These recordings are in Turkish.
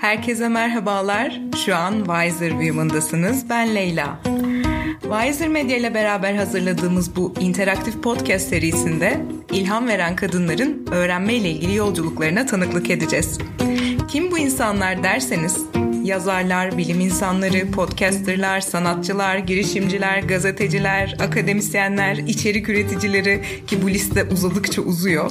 Herkese merhabalar. Şu an Wiser Women'dasınız. Ben Leyla. Wiser Medya ile beraber hazırladığımız bu interaktif podcast serisinde ilham veren kadınların öğrenme ile ilgili yolculuklarına tanıklık edeceğiz. Kim bu insanlar derseniz yazarlar, bilim insanları, podcasterlar, sanatçılar, girişimciler, gazeteciler, akademisyenler, içerik üreticileri ki bu liste uzadıkça uzuyor.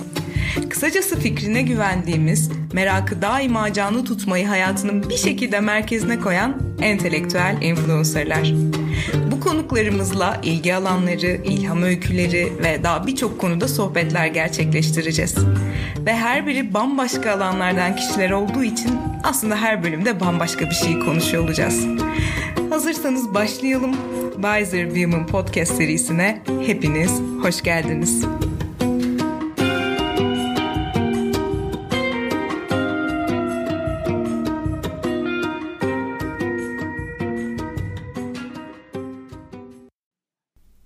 Kısacası fikrine güvendiğimiz, merakı daima canlı tutmayı hayatının bir şekilde merkezine koyan entelektüel influencerlar. Bu konuklarımızla ilgi alanları, ilham öyküleri ve daha birçok konuda sohbetler gerçekleştireceğiz. Ve her biri bambaşka alanlardan kişiler olduğu için aslında her bölümde bambaşka bir şey konuşuyor olacağız. Hazırsanız başlayalım. Wiser Women Podcast serisine hepiniz hoş geldiniz.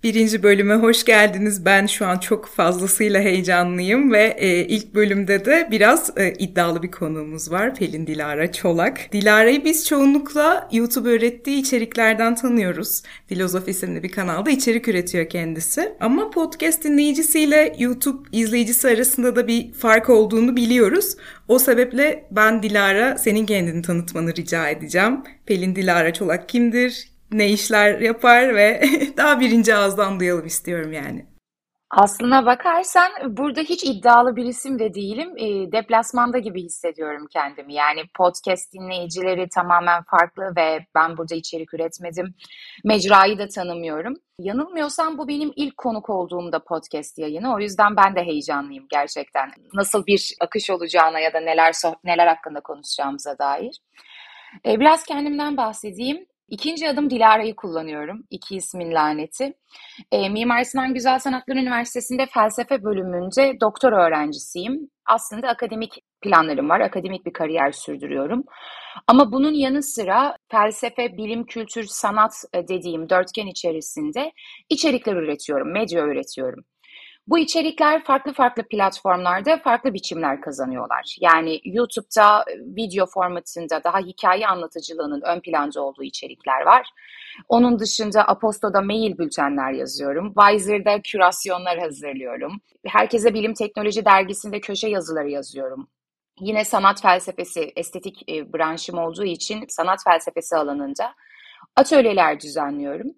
Birinci bölüme hoş geldiniz. Ben şu an çok fazlasıyla heyecanlıyım ve e, ilk bölümde de biraz e, iddialı bir konuğumuz var. Pelin Dilara Çolak. Dilara'yı biz çoğunlukla YouTube öğrettiği içeriklerden tanıyoruz. Filozof isimli bir kanalda içerik üretiyor kendisi. Ama podcast dinleyicisiyle YouTube izleyicisi arasında da bir fark olduğunu biliyoruz. O sebeple ben Dilara senin kendini tanıtmanı rica edeceğim. Pelin Dilara Çolak kimdir? Ne işler yapar ve daha birinci ağızdan duyalım istiyorum yani. Aslına bakarsan burada hiç iddialı bir isim de değilim. E, deplasmanda gibi hissediyorum kendimi. Yani podcast dinleyicileri tamamen farklı ve ben burada içerik üretmedim. Mecrayı da tanımıyorum. Yanılmıyorsam bu benim ilk konuk olduğumda podcast yayını. O yüzden ben de heyecanlıyım gerçekten. Nasıl bir akış olacağına ya da neler neler hakkında konuşacağımıza dair. E, biraz kendimden bahsedeyim. İkinci adım Dilara'yı kullanıyorum. İki ismin laneti. E, Mimar Sinan Güzel Sanatlar Üniversitesi'nde felsefe bölümünde doktor öğrencisiyim. Aslında akademik planlarım var. Akademik bir kariyer sürdürüyorum. Ama bunun yanı sıra felsefe, bilim, kültür, sanat e, dediğim dörtgen içerisinde içerikler üretiyorum, medya üretiyorum. Bu içerikler farklı farklı platformlarda farklı biçimler kazanıyorlar. Yani YouTube'da e, video formatında daha hikaye anlatıcılığının ön planda olduğu içerikler var. Onun dışında Aposto'da mail bültenler yazıyorum. Wiser'da kürasyonlar hazırlıyorum. Herkese Bilim Teknoloji dergisinde köşe yazıları yazıyorum. Yine sanat felsefesi, estetik e, branşım olduğu için sanat felsefesi alanında atölyeler düzenliyorum.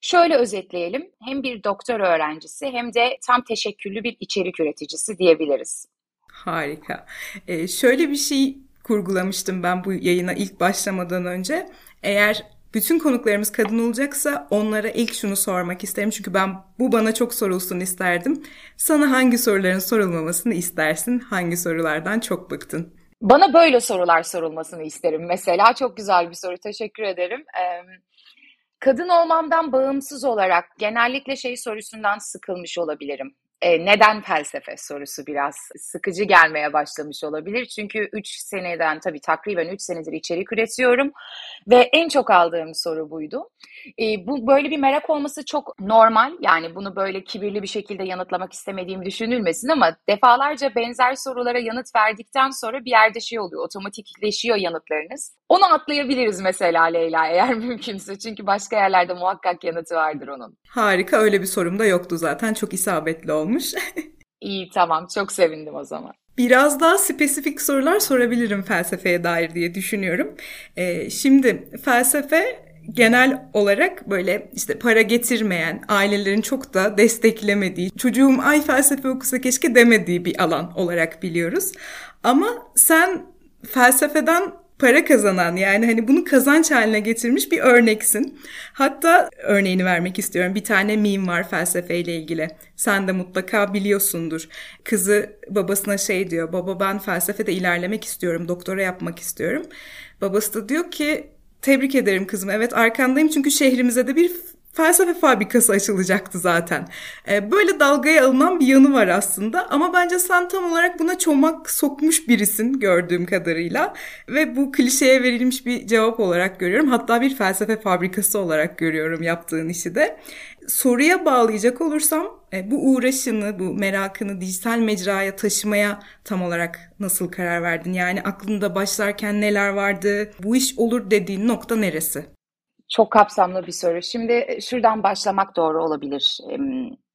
Şöyle özetleyelim. Hem bir doktor öğrencisi hem de tam teşekküllü bir içerik üreticisi diyebiliriz. Harika. Ee, şöyle bir şey kurgulamıştım ben bu yayına ilk başlamadan önce. Eğer bütün konuklarımız kadın olacaksa onlara ilk şunu sormak isterim. Çünkü ben bu bana çok sorulsun isterdim. Sana hangi soruların sorulmamasını istersin? Hangi sorulardan çok bıktın? Bana böyle sorular sorulmasını isterim. Mesela çok güzel bir soru. Teşekkür ederim. Ee, Kadın olmamdan bağımsız olarak genellikle şey sorusundan sıkılmış olabilirim e, neden felsefe sorusu biraz sıkıcı gelmeye başlamış olabilir. Çünkü 3 seneden tabii takriben 3 senedir içerik üretiyorum ve en çok aldığım soru buydu. E, bu böyle bir merak olması çok normal. Yani bunu böyle kibirli bir şekilde yanıtlamak istemediğim düşünülmesin ama defalarca benzer sorulara yanıt verdikten sonra bir yerde şey oluyor, otomatikleşiyor yanıtlarınız. Onu atlayabiliriz mesela Leyla eğer mümkünse. Çünkü başka yerlerde muhakkak yanıtı vardır onun. Harika öyle bir sorum da yoktu zaten. Çok isabetli olmuş. İyi tamam çok sevindim o zaman. Biraz daha spesifik sorular sorabilirim felsefeye dair diye düşünüyorum. Ee, şimdi felsefe genel olarak böyle işte para getirmeyen, ailelerin çok da desteklemediği, çocuğum ay felsefe okusa keşke demediği bir alan olarak biliyoruz. Ama sen felsefeden para kazanan yani hani bunu kazanç haline getirmiş bir örneksin. Hatta örneğini vermek istiyorum. Bir tane meme var felsefeyle ilgili. Sen de mutlaka biliyorsundur. Kızı babasına şey diyor. Baba ben felsefede ilerlemek istiyorum. Doktora yapmak istiyorum. Babası da diyor ki tebrik ederim kızım. Evet arkandayım çünkü şehrimize de bir felsefe fabrikası açılacaktı zaten. E, böyle dalgaya alınan bir yanı var aslında ama bence sen tam olarak buna çomak sokmuş birisin gördüğüm kadarıyla ve bu klişeye verilmiş bir cevap olarak görüyorum. Hatta bir felsefe fabrikası olarak görüyorum yaptığın işi de. Soruya bağlayacak olursam e, bu uğraşını, bu merakını dijital mecraya taşımaya tam olarak nasıl karar verdin? Yani aklında başlarken neler vardı? Bu iş olur dediğin nokta neresi? Çok kapsamlı bir soru. Şimdi e, şuradan başlamak doğru olabilir.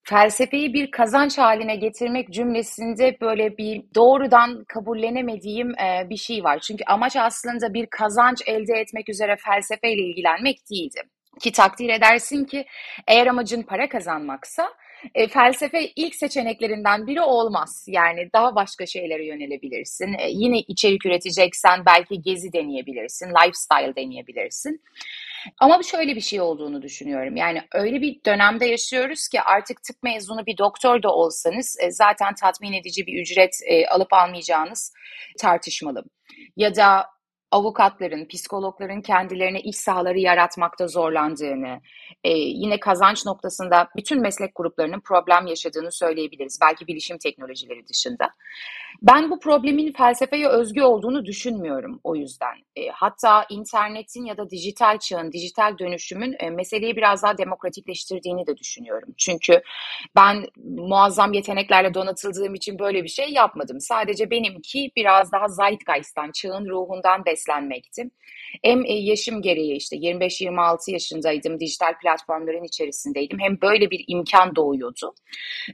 Felsefeyi bir kazanç haline getirmek cümlesinde böyle bir doğrudan kabullenemediğim e, bir şey var. Çünkü amaç aslında bir kazanç elde etmek üzere felsefeyle ilgilenmek değildi. Ki takdir edersin ki eğer amacın para kazanmaksa e, felsefe ilk seçeneklerinden biri olmaz. Yani daha başka şeylere yönelebilirsin. E, yine içerik üreteceksen belki gezi deneyebilirsin, lifestyle deneyebilirsin. Ama şöyle bir şey olduğunu düşünüyorum. Yani öyle bir dönemde yaşıyoruz ki artık tıp mezunu bir doktor da olsanız e, zaten tatmin edici bir ücret e, alıp almayacağınız tartışmalı. Ya da avukatların, psikologların kendilerine iş sahaları yaratmakta zorlandığını, e, yine kazanç noktasında bütün meslek gruplarının problem yaşadığını söyleyebiliriz. Belki bilişim teknolojileri dışında. Ben bu problemin felsefeye özgü olduğunu düşünmüyorum o yüzden. E, hatta internetin ya da dijital çağın, dijital dönüşümün e, meseleyi biraz daha demokratikleştirdiğini de düşünüyorum. Çünkü ben muazzam yeteneklerle donatıldığım için böyle bir şey yapmadım. Sadece benimki biraz daha zeitgeist'tan, çağın ruhundan beslenmekti. Hem e, yaşım gereği işte 25-26 yaşındaydım, dijital platformların içerisindeydim. Hem böyle bir imkan doğuyordu.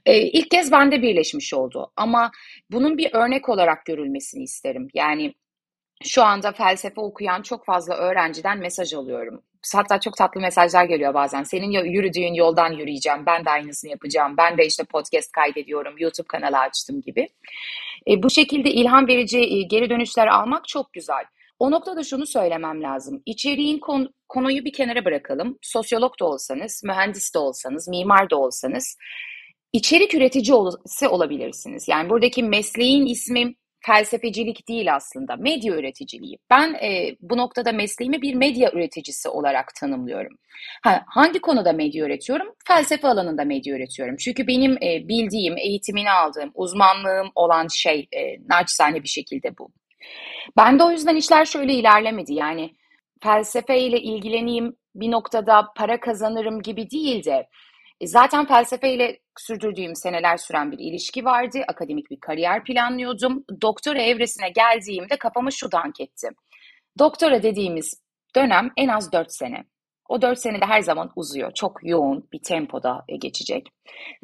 E, ilk kez bende birleşmiş oldu. Ama bunun bir örnek olarak görülmesini isterim. Yani şu anda felsefe okuyan çok fazla öğrenciden mesaj alıyorum. Hatta çok tatlı mesajlar geliyor bazen. Senin yürüdüğün yoldan yürüyeceğim, ben de aynısını yapacağım. Ben de işte podcast kaydediyorum, YouTube kanalı açtım gibi. E, bu şekilde ilham verici e, geri dönüşler almak çok güzel. O noktada şunu söylemem lazım. İçeriğin kon, konuyu bir kenara bırakalım. Sosyolog da olsanız, mühendis de olsanız, mimar da olsanız içerik üretici olabilirsiniz. Yani buradaki mesleğin ismi felsefecilik değil aslında, medya üreticiliği. Ben e, bu noktada mesleğimi bir medya üreticisi olarak tanımlıyorum. Ha, hangi konuda medya üretiyorum? Felsefe alanında medya üretiyorum. Çünkü benim e, bildiğim, eğitimini aldığım, uzmanlığım olan şey e, naçizane bir şekilde bu. Ben de o yüzden işler şöyle ilerlemedi. Yani felsefeyle ilgileneyim, bir noktada para kazanırım gibi değil de zaten felsefeyle sürdürdüğüm seneler süren bir ilişki vardı. Akademik bir kariyer planlıyordum. Doktora evresine geldiğimde kafamı şu dank etti. Doktora dediğimiz dönem en az 4 sene. O 4 senede her zaman uzuyor. Çok yoğun bir tempoda geçecek.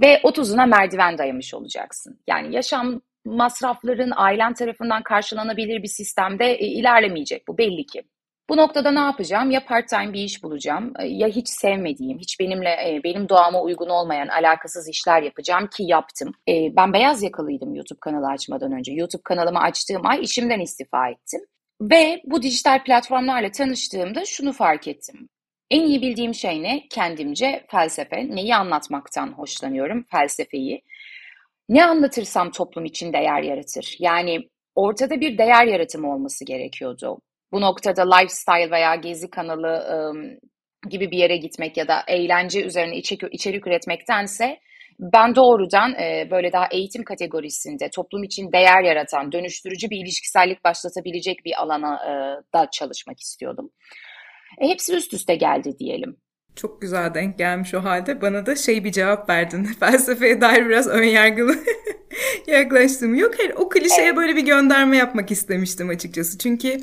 Ve 30'una merdiven dayamış olacaksın. Yani yaşam masrafların ailen tarafından karşılanabilir bir sistemde e, ilerlemeyecek bu belli ki. Bu noktada ne yapacağım? Ya part-time bir iş bulacağım e, ya hiç sevmediğim, hiç benimle e, benim doğama uygun olmayan alakasız işler yapacağım ki yaptım. Ben beyaz yakalıydım YouTube kanalı açmadan önce. YouTube kanalımı açtığım ay işimden istifa ettim. Ve bu dijital platformlarla tanıştığımda şunu fark ettim. En iyi bildiğim şey ne? Kendimce felsefe. Neyi anlatmaktan hoşlanıyorum? Felsefeyi. Ne anlatırsam toplum için değer yaratır. Yani ortada bir değer yaratımı olması gerekiyordu. Bu noktada lifestyle veya gezi kanalı ıı, gibi bir yere gitmek ya da eğlence üzerine içerik, içerik üretmektense ben doğrudan e, böyle daha eğitim kategorisinde toplum için değer yaratan, dönüştürücü bir ilişkisellik başlatabilecek bir alana e, da çalışmak istiyordum. E, hepsi üst üste geldi diyelim. Çok güzel denk gelmiş o halde. Bana da şey bir cevap verdin. Felsefeye dair biraz ön yargılı yaklaştım. Yok hayır o klişeye böyle bir gönderme yapmak istemiştim açıkçası. Çünkü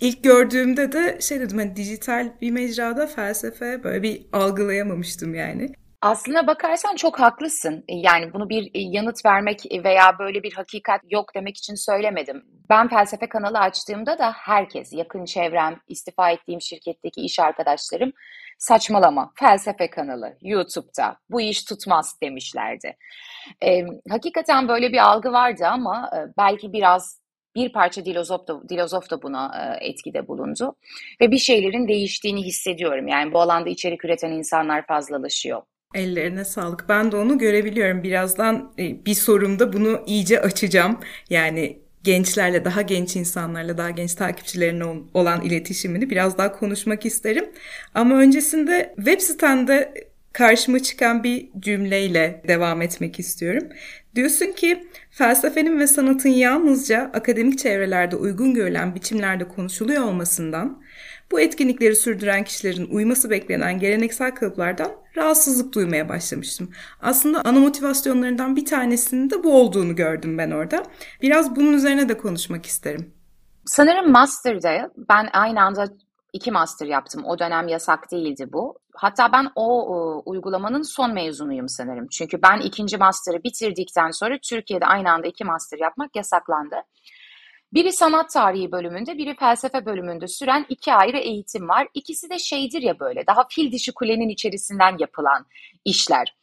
ilk gördüğümde de şey dedim hani dijital bir mecrada felsefe böyle bir algılayamamıştım yani. Aslına bakarsan çok haklısın. Yani bunu bir yanıt vermek veya böyle bir hakikat yok demek için söylemedim. Ben felsefe kanalı açtığımda da herkes, yakın çevrem, istifa ettiğim şirketteki iş arkadaşlarım saçmalama felsefe kanalı YouTube'da bu iş tutmaz demişlerdi. E, hakikaten böyle bir algı vardı ama e, belki biraz bir parça Dilozof da, Dilozof da buna e, etkide bulundu. Ve bir şeylerin değiştiğini hissediyorum. Yani bu alanda içerik üreten insanlar fazlalaşıyor. Ellerine sağlık. Ben de onu görebiliyorum. Birazdan e, bir sorumda bunu iyice açacağım. Yani gençlerle, daha genç insanlarla, daha genç takipçilerine olan iletişimini biraz daha konuşmak isterim. Ama öncesinde web sitende karşıma çıkan bir cümleyle devam etmek istiyorum. Diyorsun ki felsefenin ve sanatın yalnızca akademik çevrelerde uygun görülen biçimlerde konuşuluyor olmasından bu etkinlikleri sürdüren kişilerin uyması beklenen geleneksel kalıplardan rahatsızlık duymaya başlamıştım. Aslında ana motivasyonlarından bir tanesinin de bu olduğunu gördüm ben orada. Biraz bunun üzerine de konuşmak isterim. Sanırım Master'da ben aynı anda iki master yaptım. O dönem yasak değildi bu. Hatta ben o, o uygulamanın son mezunuyum sanırım. Çünkü ben ikinci master'ı bitirdikten sonra Türkiye'de aynı anda iki master yapmak yasaklandı. Biri sanat tarihi bölümünde, biri felsefe bölümünde süren iki ayrı eğitim var. İkisi de şeydir ya böyle, daha fil dişi kulenin içerisinden yapılan işler.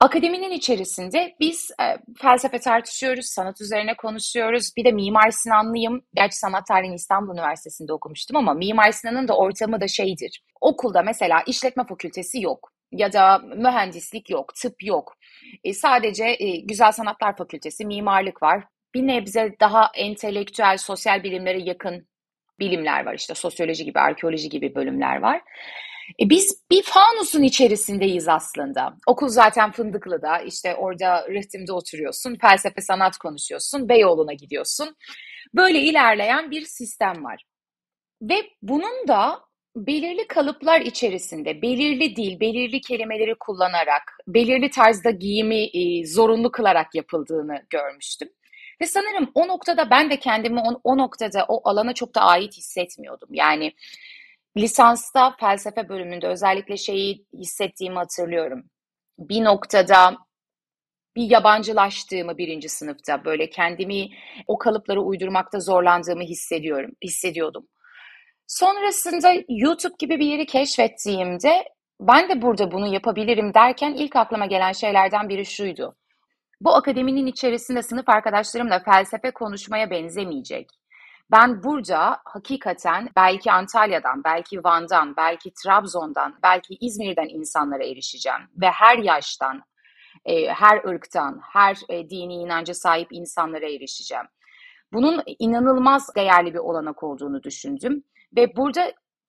Akademinin içerisinde biz e, felsefe tartışıyoruz, sanat üzerine konuşuyoruz. Bir de Mimar Sinanlıyım. Gerçi sanat tarihini İstanbul Üniversitesi'nde okumuştum ama Mimar Sinan'ın da ortamı da şeydir. Okulda mesela işletme fakültesi yok ya da mühendislik yok, tıp yok. E, sadece e, Güzel Sanatlar Fakültesi, mimarlık var. Bir nebze daha entelektüel, sosyal bilimlere yakın bilimler var. İşte sosyoloji gibi, arkeoloji gibi bölümler var. E biz bir fanusun içerisindeyiz aslında. Okul zaten Fındıklı'da. İşte orada rıhtımda oturuyorsun. Felsefe sanat konuşuyorsun. Beyoğlu'na gidiyorsun. Böyle ilerleyen bir sistem var. Ve bunun da belirli kalıplar içerisinde belirli dil, belirli kelimeleri kullanarak, belirli tarzda giyimi e, zorunlu kılarak yapıldığını görmüştüm. Ve sanırım o noktada ben de kendimi o, o noktada o alana çok da ait hissetmiyordum. Yani lisansta felsefe bölümünde özellikle şeyi hissettiğimi hatırlıyorum. Bir noktada bir yabancılaştığımı birinci sınıfta böyle kendimi o kalıplara uydurmakta zorlandığımı hissediyorum, hissediyordum. Sonrasında YouTube gibi bir yeri keşfettiğimde ben de burada bunu yapabilirim derken ilk aklıma gelen şeylerden biri şuydu. Bu akademinin içerisinde sınıf arkadaşlarımla felsefe konuşmaya benzemeyecek. Ben burada hakikaten belki Antalya'dan, belki Van'dan, belki Trabzon'dan, belki İzmir'den insanlara erişeceğim. Ve her yaştan, e, her ırktan, her e, dini inanca sahip insanlara erişeceğim. Bunun inanılmaz değerli bir olanak olduğunu düşündüm. Ve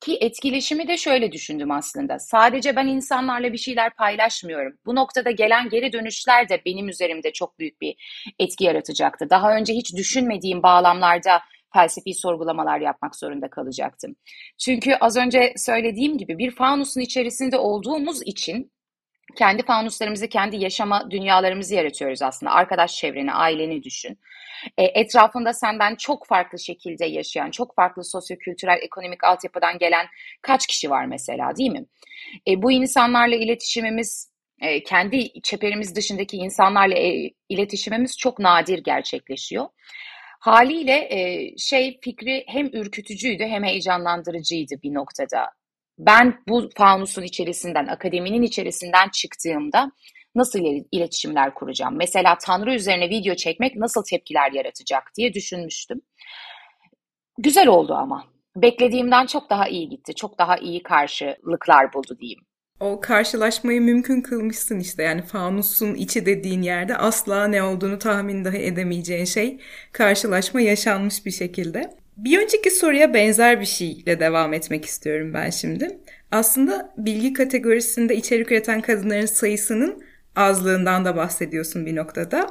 buradaki etkileşimi de şöyle düşündüm aslında. Sadece ben insanlarla bir şeyler paylaşmıyorum. Bu noktada gelen geri dönüşler de benim üzerimde çok büyük bir etki yaratacaktı. Daha önce hiç düşünmediğim bağlamlarda felsefi sorgulamalar yapmak zorunda kalacaktım. Çünkü az önce söylediğim gibi bir fanusun içerisinde olduğumuz için kendi fanuslarımızı, kendi yaşama dünyalarımızı yaratıyoruz aslında. Arkadaş çevreni, aileni düşün. E, etrafında senden çok farklı şekilde yaşayan, çok farklı sosyokültürel, ekonomik altyapıdan gelen kaç kişi var mesela değil mi? E, bu insanlarla iletişimimiz, e, kendi çeperimiz dışındaki insanlarla e, iletişimimiz çok nadir gerçekleşiyor. Haliyle e, şey fikri hem ürkütücüydü hem heyecanlandırıcıydı bir noktada. Ben bu fanusun içerisinden, akademinin içerisinden çıktığımda nasıl iletişimler kuracağım? Mesela Tanrı üzerine video çekmek nasıl tepkiler yaratacak diye düşünmüştüm. Güzel oldu ama. Beklediğimden çok daha iyi gitti. Çok daha iyi karşılıklar buldu diyeyim. O karşılaşmayı mümkün kılmışsın işte yani fanusun içi dediğin yerde asla ne olduğunu tahmin dahi edemeyeceğin şey karşılaşma yaşanmış bir şekilde. Bir önceki soruya benzer bir şeyle devam etmek istiyorum ben şimdi. Aslında bilgi kategorisinde içerik üreten kadınların sayısının azlığından da bahsediyorsun bir noktada.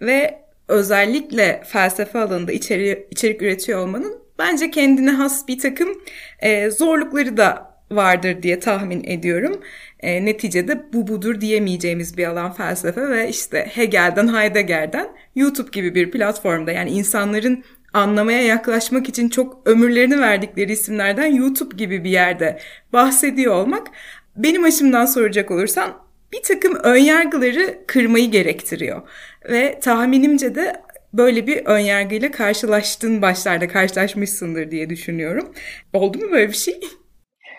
Ve özellikle felsefe alanında içeri, içerik üretiyor olmanın bence kendine has bir takım e, zorlukları da vardır diye tahmin ediyorum. E, neticede bu budur diyemeyeceğimiz bir alan felsefe ve işte Hegel'den Heidegger'den YouTube gibi bir platformda yani insanların anlamaya yaklaşmak için çok ömürlerini verdikleri isimlerden YouTube gibi bir yerde bahsediyor olmak benim açımdan soracak olursan bir takım önyargıları kırmayı gerektiriyor. Ve tahminimce de böyle bir önyargıyla karşılaştığın başlarda karşılaşmışsındır diye düşünüyorum. Oldu mu böyle bir şey?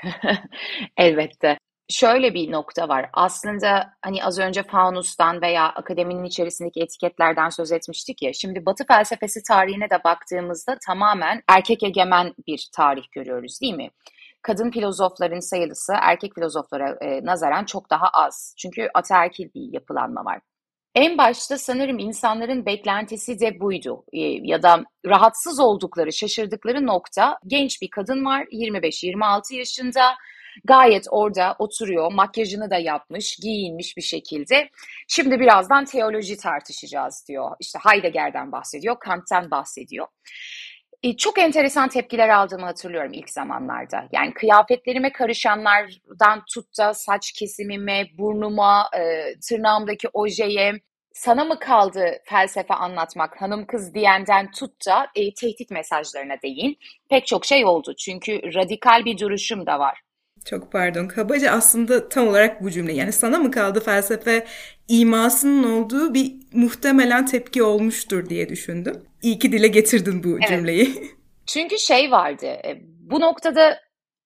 Elbette. Şöyle bir nokta var. Aslında hani az önce Faunus'tan veya akademinin içerisindeki etiketlerden söz etmiştik ya. Şimdi Batı felsefesi tarihine de baktığımızda tamamen erkek egemen bir tarih görüyoruz değil mi? Kadın filozofların sayısı erkek filozoflara e, nazaran çok daha az. Çünkü ataerkil bir yapılanma var. En başta sanırım insanların beklentisi de buydu e, ya da rahatsız oldukları, şaşırdıkları nokta genç bir kadın var 25-26 yaşında Gayet orada oturuyor, makyajını da yapmış, giyinmiş bir şekilde. Şimdi birazdan teoloji tartışacağız diyor. İşte Heidegger'den bahsediyor, Kant'ten bahsediyor. E, çok enteresan tepkiler aldığımı hatırlıyorum ilk zamanlarda. Yani kıyafetlerime karışanlardan tut da saç kesimime, burnuma, e, tırnağımdaki ojeye, sana mı kaldı felsefe anlatmak hanım kız diyenden tut da e, tehdit mesajlarına değin. Pek çok şey oldu çünkü radikal bir duruşum da var. Çok pardon. Kabaca aslında tam olarak bu cümle. Yani sana mı kaldı felsefe imasının olduğu bir muhtemelen tepki olmuştur diye düşündüm. İyi ki dile getirdin bu evet. cümleyi. Çünkü şey vardı. E, bu noktada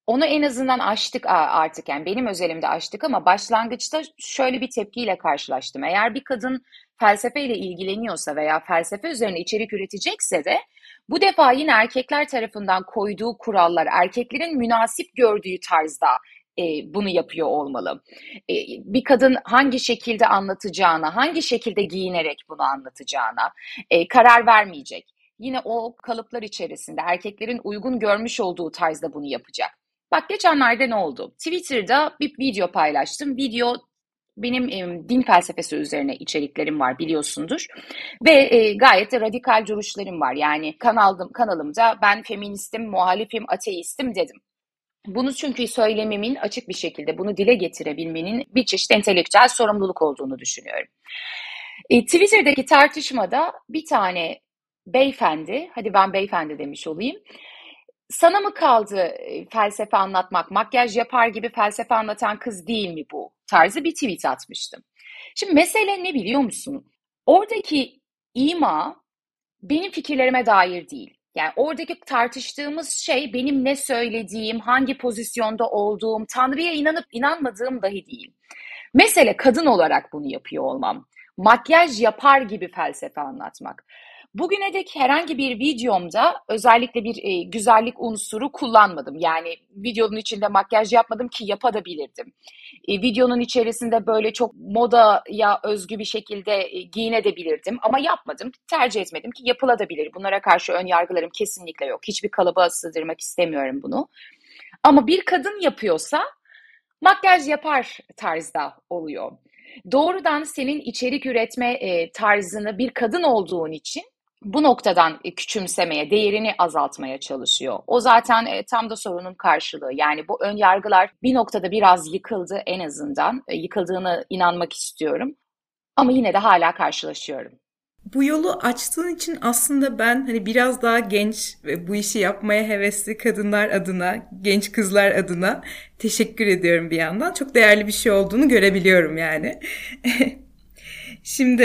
onu en azından açtık artık yani benim özelimde açtık ama başlangıçta şöyle bir tepkiyle karşılaştım. Eğer bir kadın felsefeyle ilgileniyorsa veya felsefe üzerine içerik üretecekse de bu defa yine erkekler tarafından koyduğu kurallar, erkeklerin münasip gördüğü tarzda e, bunu yapıyor olmalı. E, bir kadın hangi şekilde anlatacağına, hangi şekilde giyinerek bunu anlatacağına e, karar vermeyecek. Yine o kalıplar içerisinde erkeklerin uygun görmüş olduğu tarzda bunu yapacak. Bak geçenlerde ne oldu? Twitter'da bir video paylaştım. Video benim e, din felsefesi üzerine içeriklerim var biliyorsundur. Ve e, gayet de radikal duruşlarım var. Yani kanalım, kanalımda ben feministim, muhalifim, ateistim dedim. Bunu çünkü söylemimin açık bir şekilde bunu dile getirebilmenin bir çeşit entelektüel sorumluluk olduğunu düşünüyorum. E, Twitter'daki tartışmada bir tane beyefendi, hadi ben beyefendi demiş olayım, sana mı kaldı felsefe anlatmak, makyaj yapar gibi felsefe anlatan kız değil mi bu tarzı bir tweet atmıştım. Şimdi mesele ne biliyor musun? Oradaki ima benim fikirlerime dair değil. Yani oradaki tartıştığımız şey benim ne söylediğim, hangi pozisyonda olduğum, Tanrı'ya inanıp inanmadığım dahi değil. Mesele kadın olarak bunu yapıyor olmam. Makyaj yapar gibi felsefe anlatmak. Bugüne dek herhangi bir videomda özellikle bir e, güzellik unsuru kullanmadım. Yani videonun içinde makyaj yapmadım ki yapabilirdim. E, videonun içerisinde böyle çok modaya özgü bir şekilde e, giyinebilirdim ama yapmadım. Tercih etmedim ki yapılabilir. Bunlara karşı ön yargılarım kesinlikle yok. Hiçbir kalıba sığdırmak istemiyorum bunu. Ama bir kadın yapıyorsa makyaj yapar tarzda oluyor doğrudan senin içerik üretme e, tarzını bir kadın olduğun için bu noktadan e, küçümsemeye, değerini azaltmaya çalışıyor. O zaten e, tam da sorunun karşılığı. Yani bu ön yargılar bir noktada biraz yıkıldı en azından. E, yıkıldığını inanmak istiyorum. Ama yine de hala karşılaşıyorum. Bu yolu açtığın için aslında ben hani biraz daha genç ve bu işi yapmaya hevesli kadınlar adına, genç kızlar adına teşekkür ediyorum bir yandan. Çok değerli bir şey olduğunu görebiliyorum yani. Şimdi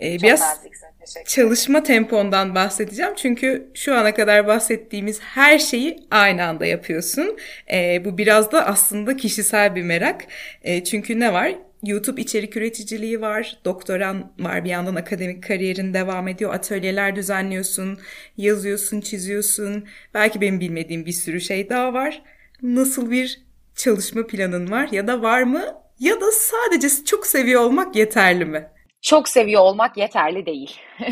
e, biraz naziksin çalışma tempondan bahsedeceğim. Çünkü şu ana kadar bahsettiğimiz her şeyi aynı anda yapıyorsun. E, bu biraz da aslında kişisel bir merak. E, çünkü ne var? YouTube içerik üreticiliği var, doktoran var bir yandan akademik kariyerin devam ediyor, atölyeler düzenliyorsun, yazıyorsun, çiziyorsun. Belki benim bilmediğim bir sürü şey daha var. Nasıl bir çalışma planın var ya da var mı? Ya da sadece çok seviyor olmak yeterli mi? Çok seviyor olmak yeterli değil.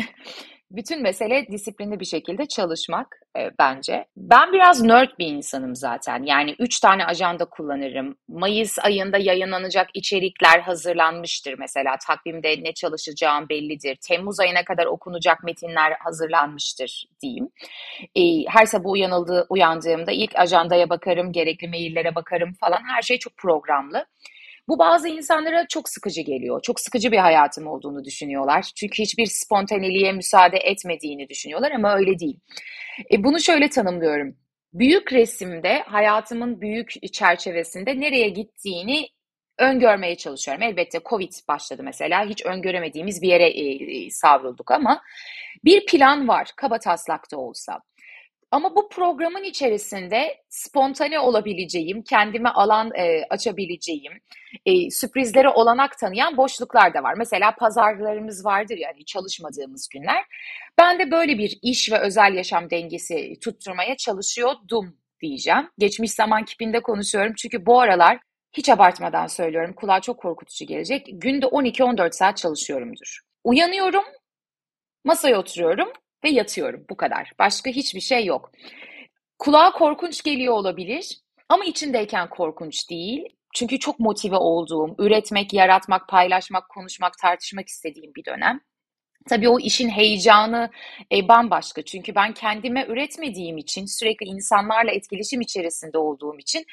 Bütün mesele disiplinli bir şekilde çalışmak e, bence. Ben biraz nerd bir insanım zaten. Yani üç tane ajanda kullanırım. Mayıs ayında yayınlanacak içerikler hazırlanmıştır mesela. Takvimde ne çalışacağım bellidir. Temmuz ayına kadar okunacak metinler hazırlanmıştır diyeyim. E, her sabah uyanıldığı, uyandığımda ilk ajandaya bakarım, gerekli maillere bakarım falan. Her şey çok programlı. Bu bazı insanlara çok sıkıcı geliyor. Çok sıkıcı bir hayatım olduğunu düşünüyorlar. Çünkü hiçbir spontaneliğe müsaade etmediğini düşünüyorlar ama öyle değil. E, bunu şöyle tanımlıyorum. Büyük resimde hayatımın büyük çerçevesinde nereye gittiğini öngörmeye çalışıyorum. Elbette Covid başladı mesela. Hiç öngöremediğimiz bir yere e, e savrulduk ama bir plan var kaba taslakta olsa. Ama bu programın içerisinde spontane olabileceğim, kendime alan e, açabileceğim, e, sürprizlere olanak tanıyan boşluklar da var. Mesela pazarlarımız vardır yani çalışmadığımız günler. Ben de böyle bir iş ve özel yaşam dengesi tutturmaya çalışıyordum diyeceğim. Geçmiş zaman kipinde konuşuyorum çünkü bu aralar hiç abartmadan söylüyorum kulağa çok korkutucu gelecek. Günde 12-14 saat çalışıyorumdur. Uyanıyorum, masaya oturuyorum, ve yatıyorum. Bu kadar. Başka hiçbir şey yok. Kulağa korkunç geliyor olabilir. Ama içindeyken korkunç değil. Çünkü çok motive olduğum, üretmek, yaratmak, paylaşmak, konuşmak, tartışmak istediğim bir dönem. Tabii o işin heyecanı e, bambaşka. Çünkü ben kendime üretmediğim için, sürekli insanlarla etkileşim içerisinde olduğum için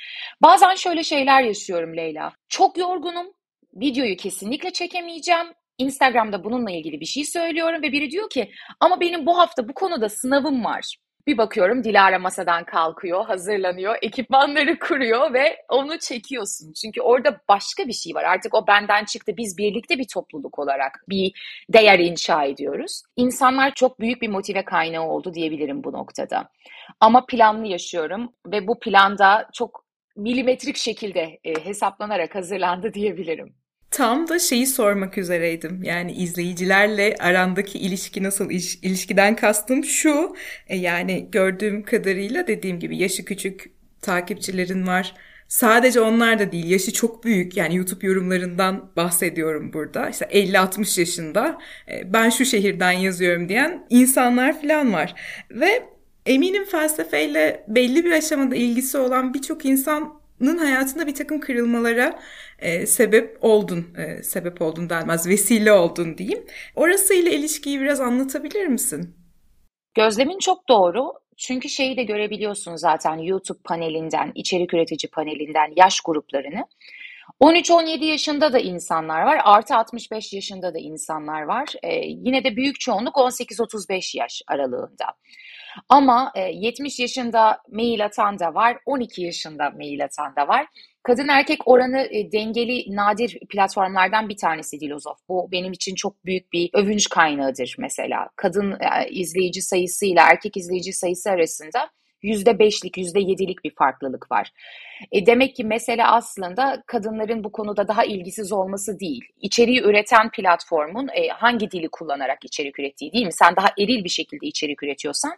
bazen şöyle şeyler yaşıyorum Leyla. Çok yorgunum, videoyu kesinlikle çekemeyeceğim. Instagram'da bununla ilgili bir şey söylüyorum ve biri diyor ki ama benim bu hafta bu konuda sınavım var. Bir bakıyorum Dilara masadan kalkıyor, hazırlanıyor, ekipmanları kuruyor ve onu çekiyorsun. Çünkü orada başka bir şey var. Artık o benden çıktı. Biz birlikte bir topluluk olarak bir değer inşa ediyoruz. İnsanlar çok büyük bir motive kaynağı oldu diyebilirim bu noktada. Ama planlı yaşıyorum ve bu planda çok milimetrik şekilde e, hesaplanarak hazırlandı diyebilirim. Tam da şeyi sormak üzereydim. Yani izleyicilerle arandaki ilişki nasıl? İş, ilişkiden kastım şu. E, yani gördüğüm kadarıyla dediğim gibi yaşı küçük takipçilerin var. Sadece onlar da değil, yaşı çok büyük. Yani YouTube yorumlarından bahsediyorum burada. İşte 50-60 yaşında e, ben şu şehirden yazıyorum diyen insanlar falan var. Ve eminim felsefeyle belli bir aşamada ilgisi olan birçok insanın hayatında bir takım kırılmalara e, sebep oldun, e, sebep oldun denmez, vesile oldun diyeyim. Orası ile ilişkiyi biraz anlatabilir misin? Gözlemin çok doğru. Çünkü şeyi de görebiliyorsun zaten YouTube panelinden, içerik üretici panelinden yaş gruplarını. 13-17 yaşında da insanlar var, artı 65 yaşında da insanlar var. Ee, yine de büyük çoğunluk 18-35 yaş aralığında. Ama e, 70 yaşında mail atan da var, 12 yaşında mail atan da var. Kadın erkek oranı e, dengeli nadir platformlardan bir tanesi Dilozof. Bu benim için çok büyük bir övünç kaynağıdır mesela. Kadın e, izleyici sayısı ile erkek izleyici sayısı arasında yüzde beşlik, yüzde yedilik bir farklılık var. E demek ki mesele aslında kadınların bu konuda daha ilgisiz olması değil. İçeriği üreten platformun e, hangi dili kullanarak içerik ürettiği değil mi? Sen daha eril bir şekilde içerik üretiyorsan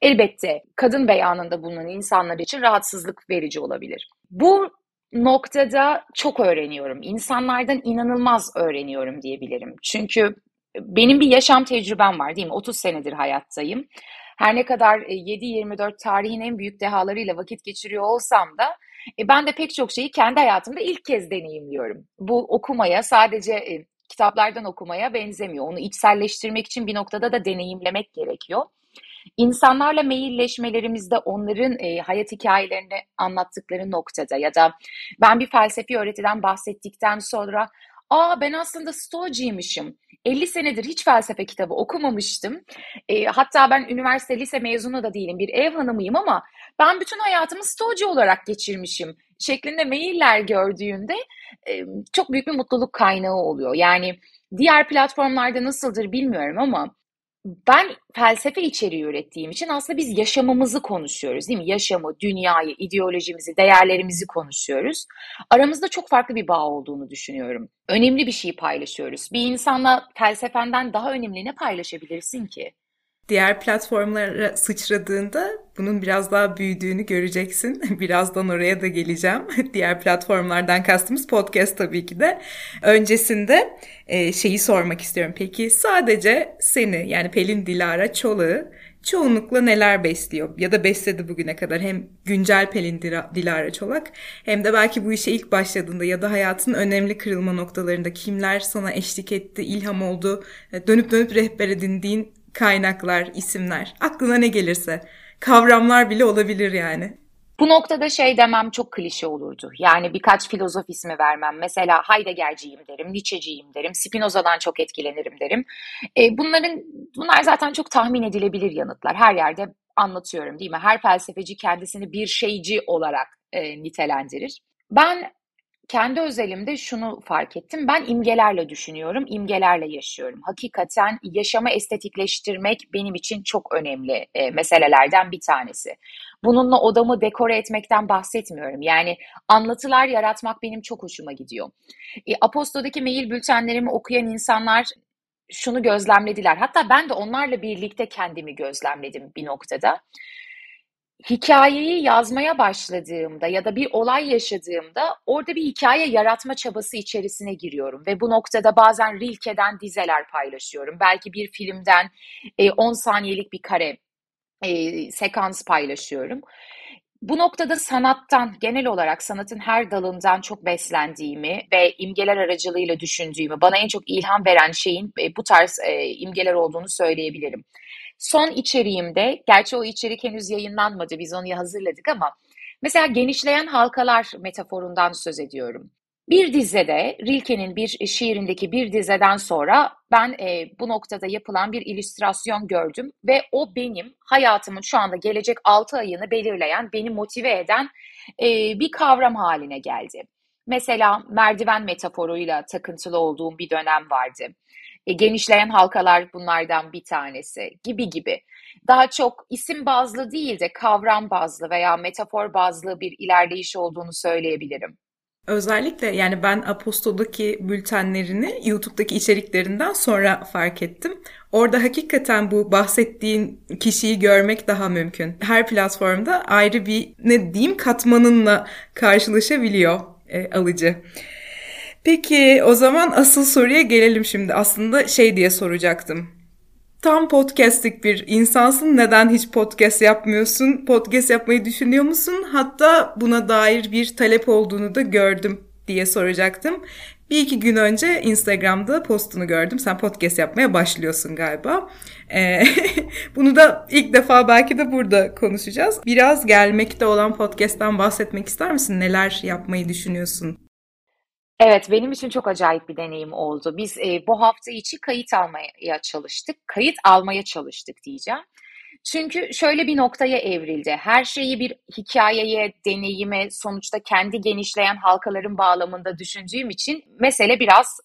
elbette kadın beyanında bulunan insanlar için rahatsızlık verici olabilir. Bu noktada çok öğreniyorum. İnsanlardan inanılmaz öğreniyorum diyebilirim. Çünkü benim bir yaşam tecrübem var değil mi? 30 senedir hayattayım. Her ne kadar 7-24 e, tarihin en büyük dehalarıyla vakit geçiriyor olsam da e, ben de pek çok şeyi kendi hayatımda ilk kez deneyimliyorum. Bu okumaya sadece e, kitaplardan okumaya benzemiyor. Onu içselleştirmek için bir noktada da deneyimlemek gerekiyor. İnsanlarla mailleşmelerimizde onların e, hayat hikayelerini anlattıkları noktada ya da ben bir felsefi öğretiden bahsettikten sonra aa ben aslında stoacıymışım. 50 senedir hiç felsefe kitabı okumamıştım. E, hatta ben üniversite lise mezunu da değilim bir ev hanımıyım ama ben bütün hayatımı stoacı olarak geçirmişim şeklinde mailler gördüğünde e, çok büyük bir mutluluk kaynağı oluyor. Yani diğer platformlarda nasıldır bilmiyorum ama ben felsefe içeriği ürettiğim için aslında biz yaşamımızı konuşuyoruz değil mi? Yaşamı, dünyayı, ideolojimizi, değerlerimizi konuşuyoruz. Aramızda çok farklı bir bağ olduğunu düşünüyorum. Önemli bir şey paylaşıyoruz. Bir insanla felsefenden daha önemli ne paylaşabilirsin ki? Diğer platformlara sıçradığında bunun biraz daha büyüdüğünü göreceksin. Birazdan oraya da geleceğim. Diğer platformlardan kastımız podcast tabii ki de. Öncesinde e, şeyi sormak istiyorum. Peki sadece seni yani Pelin Dilara Çolak'ı çoğunlukla neler besliyor ya da besledi bugüne kadar hem güncel Pelin Dilara Çolak hem de belki bu işe ilk başladığında ya da hayatın önemli kırılma noktalarında kimler sana eşlik etti, ilham oldu, e, dönüp dönüp rehber edindiğin kaynaklar, isimler, aklına ne gelirse. Kavramlar bile olabilir yani. Bu noktada şey demem çok klişe olurdu. Yani birkaç filozof ismi vermem. Mesela Heidegger'ciyim derim, Nietzsche'ciyim derim, Spinoza'dan çok etkilenirim derim. E, bunların bunlar zaten çok tahmin edilebilir yanıtlar. Her yerde anlatıyorum değil mi? Her felsefeci kendisini bir şeyci olarak e, nitelendirir. Ben kendi özelimde şunu fark ettim. Ben imgelerle düşünüyorum, imgelerle yaşıyorum. Hakikaten yaşama estetikleştirmek benim için çok önemli e, meselelerden bir tanesi. Bununla odamı dekore etmekten bahsetmiyorum. Yani anlatılar yaratmak benim çok hoşuma gidiyor. E, Aposto'daki mail bültenlerimi okuyan insanlar şunu gözlemlediler. Hatta ben de onlarla birlikte kendimi gözlemledim bir noktada hikayeyi yazmaya başladığımda ya da bir olay yaşadığımda orada bir hikaye yaratma çabası içerisine giriyorum ve bu noktada bazen Rilke'den dizeler paylaşıyorum. Belki bir filmden 10 e, saniyelik bir kare e, sekans paylaşıyorum. Bu noktada sanattan, genel olarak sanatın her dalından çok beslendiğimi ve imgeler aracılığıyla düşündüğümü, bana en çok ilham veren şeyin e, bu tarz imgeler olduğunu söyleyebilirim. Son içeriğimde, gerçi o içerik henüz yayınlanmadı, biz onu hazırladık ama mesela genişleyen halkalar metaforundan söz ediyorum. Bir dizede, Rilke'nin bir şiirindeki bir dizeden sonra ben e, bu noktada yapılan bir illüstrasyon gördüm ve o benim hayatımın şu anda gelecek 6 ayını belirleyen, beni motive eden e, bir kavram haline geldi. Mesela merdiven metaforuyla takıntılı olduğum bir dönem vardı. E, genişleyen halkalar bunlardan bir tanesi gibi gibi. Daha çok isim bazlı değil de kavram bazlı veya metafor bazlı bir ilerleyiş olduğunu söyleyebilirim. Özellikle yani ben Aposto'daki bültenlerini YouTube'daki içeriklerinden sonra fark ettim. Orada hakikaten bu bahsettiğin kişiyi görmek daha mümkün. Her platformda ayrı bir ne diyeyim katmanınla karşılaşabiliyor e, alıcı. Peki o zaman asıl soruya gelelim şimdi. Aslında şey diye soracaktım tam podcastlik bir insansın. Neden hiç podcast yapmıyorsun? Podcast yapmayı düşünüyor musun? Hatta buna dair bir talep olduğunu da gördüm diye soracaktım. Bir iki gün önce Instagram'da postunu gördüm. Sen podcast yapmaya başlıyorsun galiba. Ee, bunu da ilk defa belki de burada konuşacağız. Biraz gelmekte olan podcast'tan bahsetmek ister misin? Neler yapmayı düşünüyorsun? Evet, benim için çok acayip bir deneyim oldu. Biz e, bu hafta içi kayıt almaya çalıştık. Kayıt almaya çalıştık diyeceğim. Çünkü şöyle bir noktaya evrildi. Her şeyi bir hikayeye, deneyime, sonuçta kendi genişleyen halkaların bağlamında düşündüğüm için mesele biraz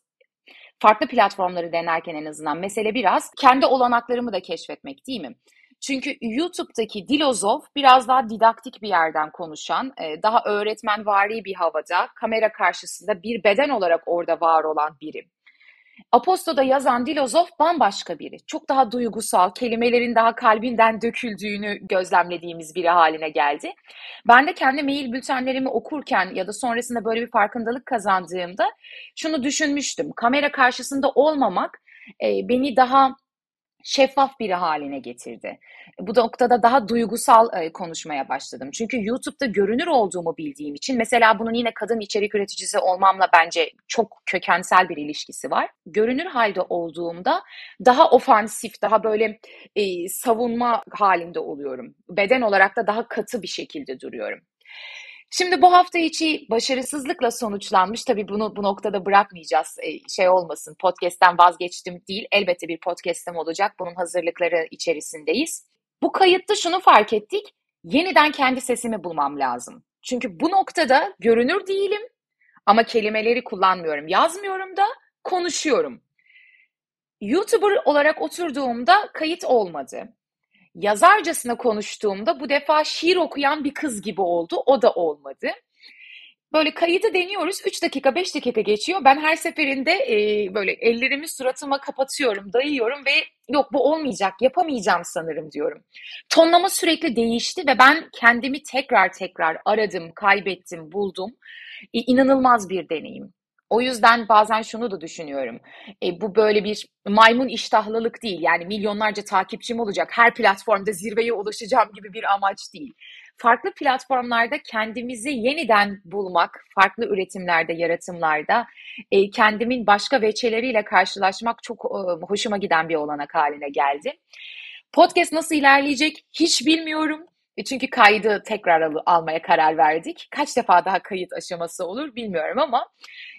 farklı platformları denerken en azından mesele biraz kendi olanaklarımı da keşfetmek değil mi? Çünkü YouTube'daki Dilozof biraz daha didaktik bir yerden konuşan, e, daha öğretmenvari bir havada, kamera karşısında bir beden olarak orada var olan biri. Aposto'da yazan Dilozof bambaşka biri. Çok daha duygusal, kelimelerin daha kalbinden döküldüğünü gözlemlediğimiz biri haline geldi. Ben de kendi mail bültenlerimi okurken ya da sonrasında böyle bir farkındalık kazandığımda şunu düşünmüştüm. Kamera karşısında olmamak e, beni daha şeffaf biri haline getirdi. Bu noktada daha duygusal e, konuşmaya başladım. Çünkü YouTube'da görünür olduğumu bildiğim için mesela bunun yine kadın içerik üreticisi olmamla bence çok kökensel bir ilişkisi var. Görünür halde olduğumda daha ofansif, daha böyle e, savunma halinde oluyorum. Beden olarak da daha katı bir şekilde duruyorum. Şimdi bu hafta içi başarısızlıkla sonuçlanmış. Tabii bunu bu noktada bırakmayacağız. E, şey olmasın, podcast'ten vazgeçtim değil. Elbette bir podcast'im olacak. Bunun hazırlıkları içerisindeyiz. Bu kayıtta şunu fark ettik. Yeniden kendi sesimi bulmam lazım. Çünkü bu noktada görünür değilim ama kelimeleri kullanmıyorum. Yazmıyorum da konuşuyorum. YouTuber olarak oturduğumda kayıt olmadı yazarcasına konuştuğumda bu defa şiir okuyan bir kız gibi oldu. O da olmadı. Böyle kayıdı deniyoruz. 3 dakika 5 dakika geçiyor. Ben her seferinde e, böyle ellerimi suratıma kapatıyorum, dayıyorum ve yok bu olmayacak, yapamayacağım sanırım diyorum. Tonlama sürekli değişti ve ben kendimi tekrar tekrar aradım, kaybettim, buldum. E, inanılmaz bir deneyim. O yüzden bazen şunu da düşünüyorum. E, bu böyle bir maymun iştahlılık değil. Yani milyonlarca takipçim olacak, her platformda zirveye ulaşacağım gibi bir amaç değil. Farklı platformlarda kendimizi yeniden bulmak, farklı üretimlerde, yaratımlarda e, kendimin başka veçeleriyle karşılaşmak çok e, hoşuma giden bir olanak haline geldi. Podcast nasıl ilerleyecek hiç bilmiyorum. E, çünkü kaydı tekrar al- almaya karar verdik. Kaç defa daha kayıt aşaması olur bilmiyorum ama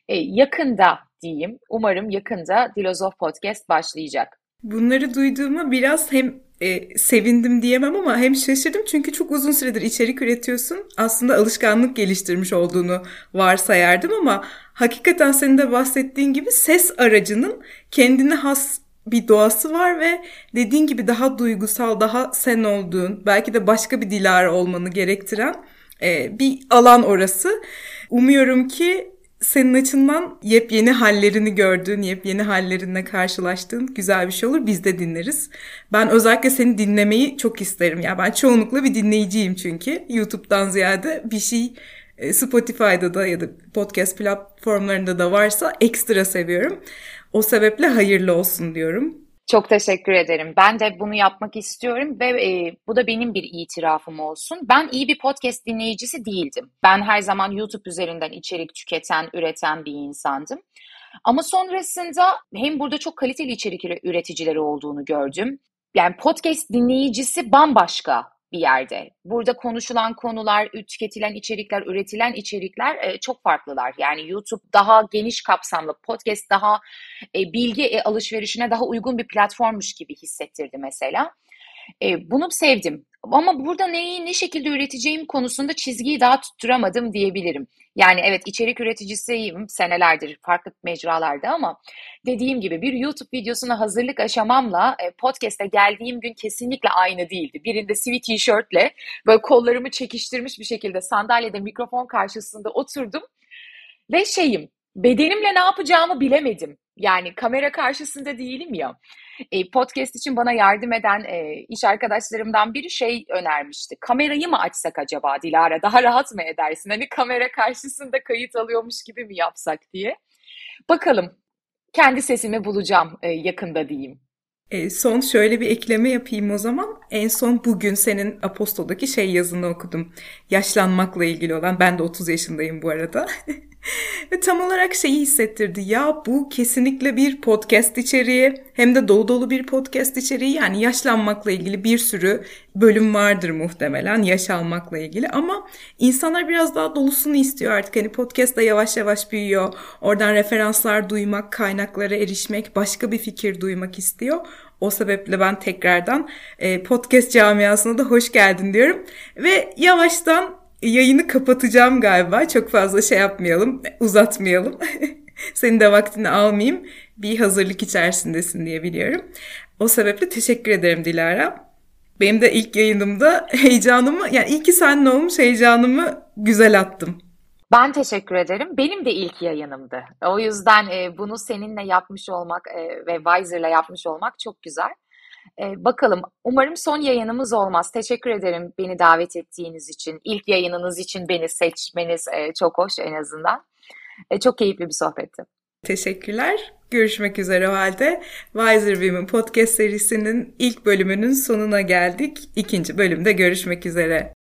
e, yakında diyeyim. Umarım yakında Dilozof Podcast başlayacak. Bunları duyduğuma biraz hem e, sevindim diyemem ama hem şaşırdım çünkü çok uzun süredir içerik üretiyorsun. Aslında alışkanlık geliştirmiş olduğunu varsayardım ama hakikaten senin de bahsettiğin gibi ses aracının kendine has bir doğası var ve dediğin gibi daha duygusal, daha sen olduğun, belki de başka bir Dilara olmanı gerektiren e, bir alan orası. Umuyorum ki senin açından yepyeni hallerini gördüğün, yepyeni hallerinle karşılaştığın güzel bir şey olur. Biz de dinleriz. Ben özellikle seni dinlemeyi çok isterim. Ya yani ben çoğunlukla bir dinleyiciyim çünkü. YouTube'dan ziyade bir şey e, Spotify'da da ya da podcast platformlarında da varsa ekstra seviyorum. O sebeple hayırlı olsun diyorum. Çok teşekkür ederim. Ben de bunu yapmak istiyorum ve e, bu da benim bir itirafım olsun. Ben iyi bir podcast dinleyicisi değildim. Ben her zaman YouTube üzerinden içerik tüketen, üreten bir insandım. Ama sonrasında hem burada çok kaliteli içerik üreticileri olduğunu gördüm. Yani podcast dinleyicisi bambaşka bir yerde. Burada konuşulan konular, tüketilen içerikler, üretilen içerikler e, çok farklılar. Yani YouTube daha geniş kapsamlı, podcast daha e, bilgi e, alışverişine daha uygun bir platformmuş gibi hissettirdi mesela. E, bunu sevdim. Ama burada neyi ne şekilde üreteceğim konusunda çizgiyi daha tutturamadım diyebilirim. Yani evet içerik üreticisiyim senelerdir farklı mecralarda ama dediğim gibi bir YouTube videosuna hazırlık aşamamla e, podcast'e geldiğim gün kesinlikle aynı değildi. Birinde sivit tişörtle böyle kollarımı çekiştirmiş bir şekilde sandalyede mikrofon karşısında oturdum ve şeyim bedenimle ne yapacağımı bilemedim. Yani kamera karşısında değilim ya. E, podcast için bana yardım eden e, iş arkadaşlarımdan biri şey önermişti. Kamerayı mı açsak acaba Dilara? Daha rahat mı edersin? Hani kamera karşısında kayıt alıyormuş gibi mi yapsak diye. Bakalım. Kendi sesimi bulacağım e, yakında diyeyim. E, son şöyle bir ekleme yapayım o zaman. En son bugün senin Apostol'daki şey yazını okudum. Yaşlanmakla ilgili olan. Ben de 30 yaşındayım bu arada. Tam olarak şeyi hissettirdi. Ya bu kesinlikle bir podcast içeriği. Hem de dolu dolu bir podcast içeriği. Yani yaşlanmakla ilgili bir sürü bölüm vardır muhtemelen. Yaş almakla ilgili. Ama insanlar biraz daha dolusunu istiyor artık. Hani podcast da yavaş yavaş büyüyor. Oradan referanslar duymak, kaynaklara erişmek, başka bir fikir duymak istiyor. O sebeple ben tekrardan e, podcast camiasına da hoş geldin diyorum. Ve yavaştan yayını kapatacağım galiba. Çok fazla şey yapmayalım, uzatmayalım. Senin de vaktini almayayım. Bir hazırlık içerisindesin diye biliyorum. O sebeple teşekkür ederim Dilara. Benim de ilk yayınımda heyecanımı, yani iyi ki seninle olmuş heyecanımı güzel attım. Ben teşekkür ederim. Benim de ilk yayınımdı. O yüzden e, bunu seninle yapmış olmak e, ve Wiser'la yapmış olmak çok güzel. E, bakalım. Umarım son yayınımız olmaz. Teşekkür ederim beni davet ettiğiniz için. İlk yayınınız için beni seçmeniz e, çok hoş en azından. E, çok keyifli bir sohbetti. Teşekkürler. Görüşmek üzere o halde. Wiser Women podcast serisinin ilk bölümünün sonuna geldik. İkinci bölümde görüşmek üzere.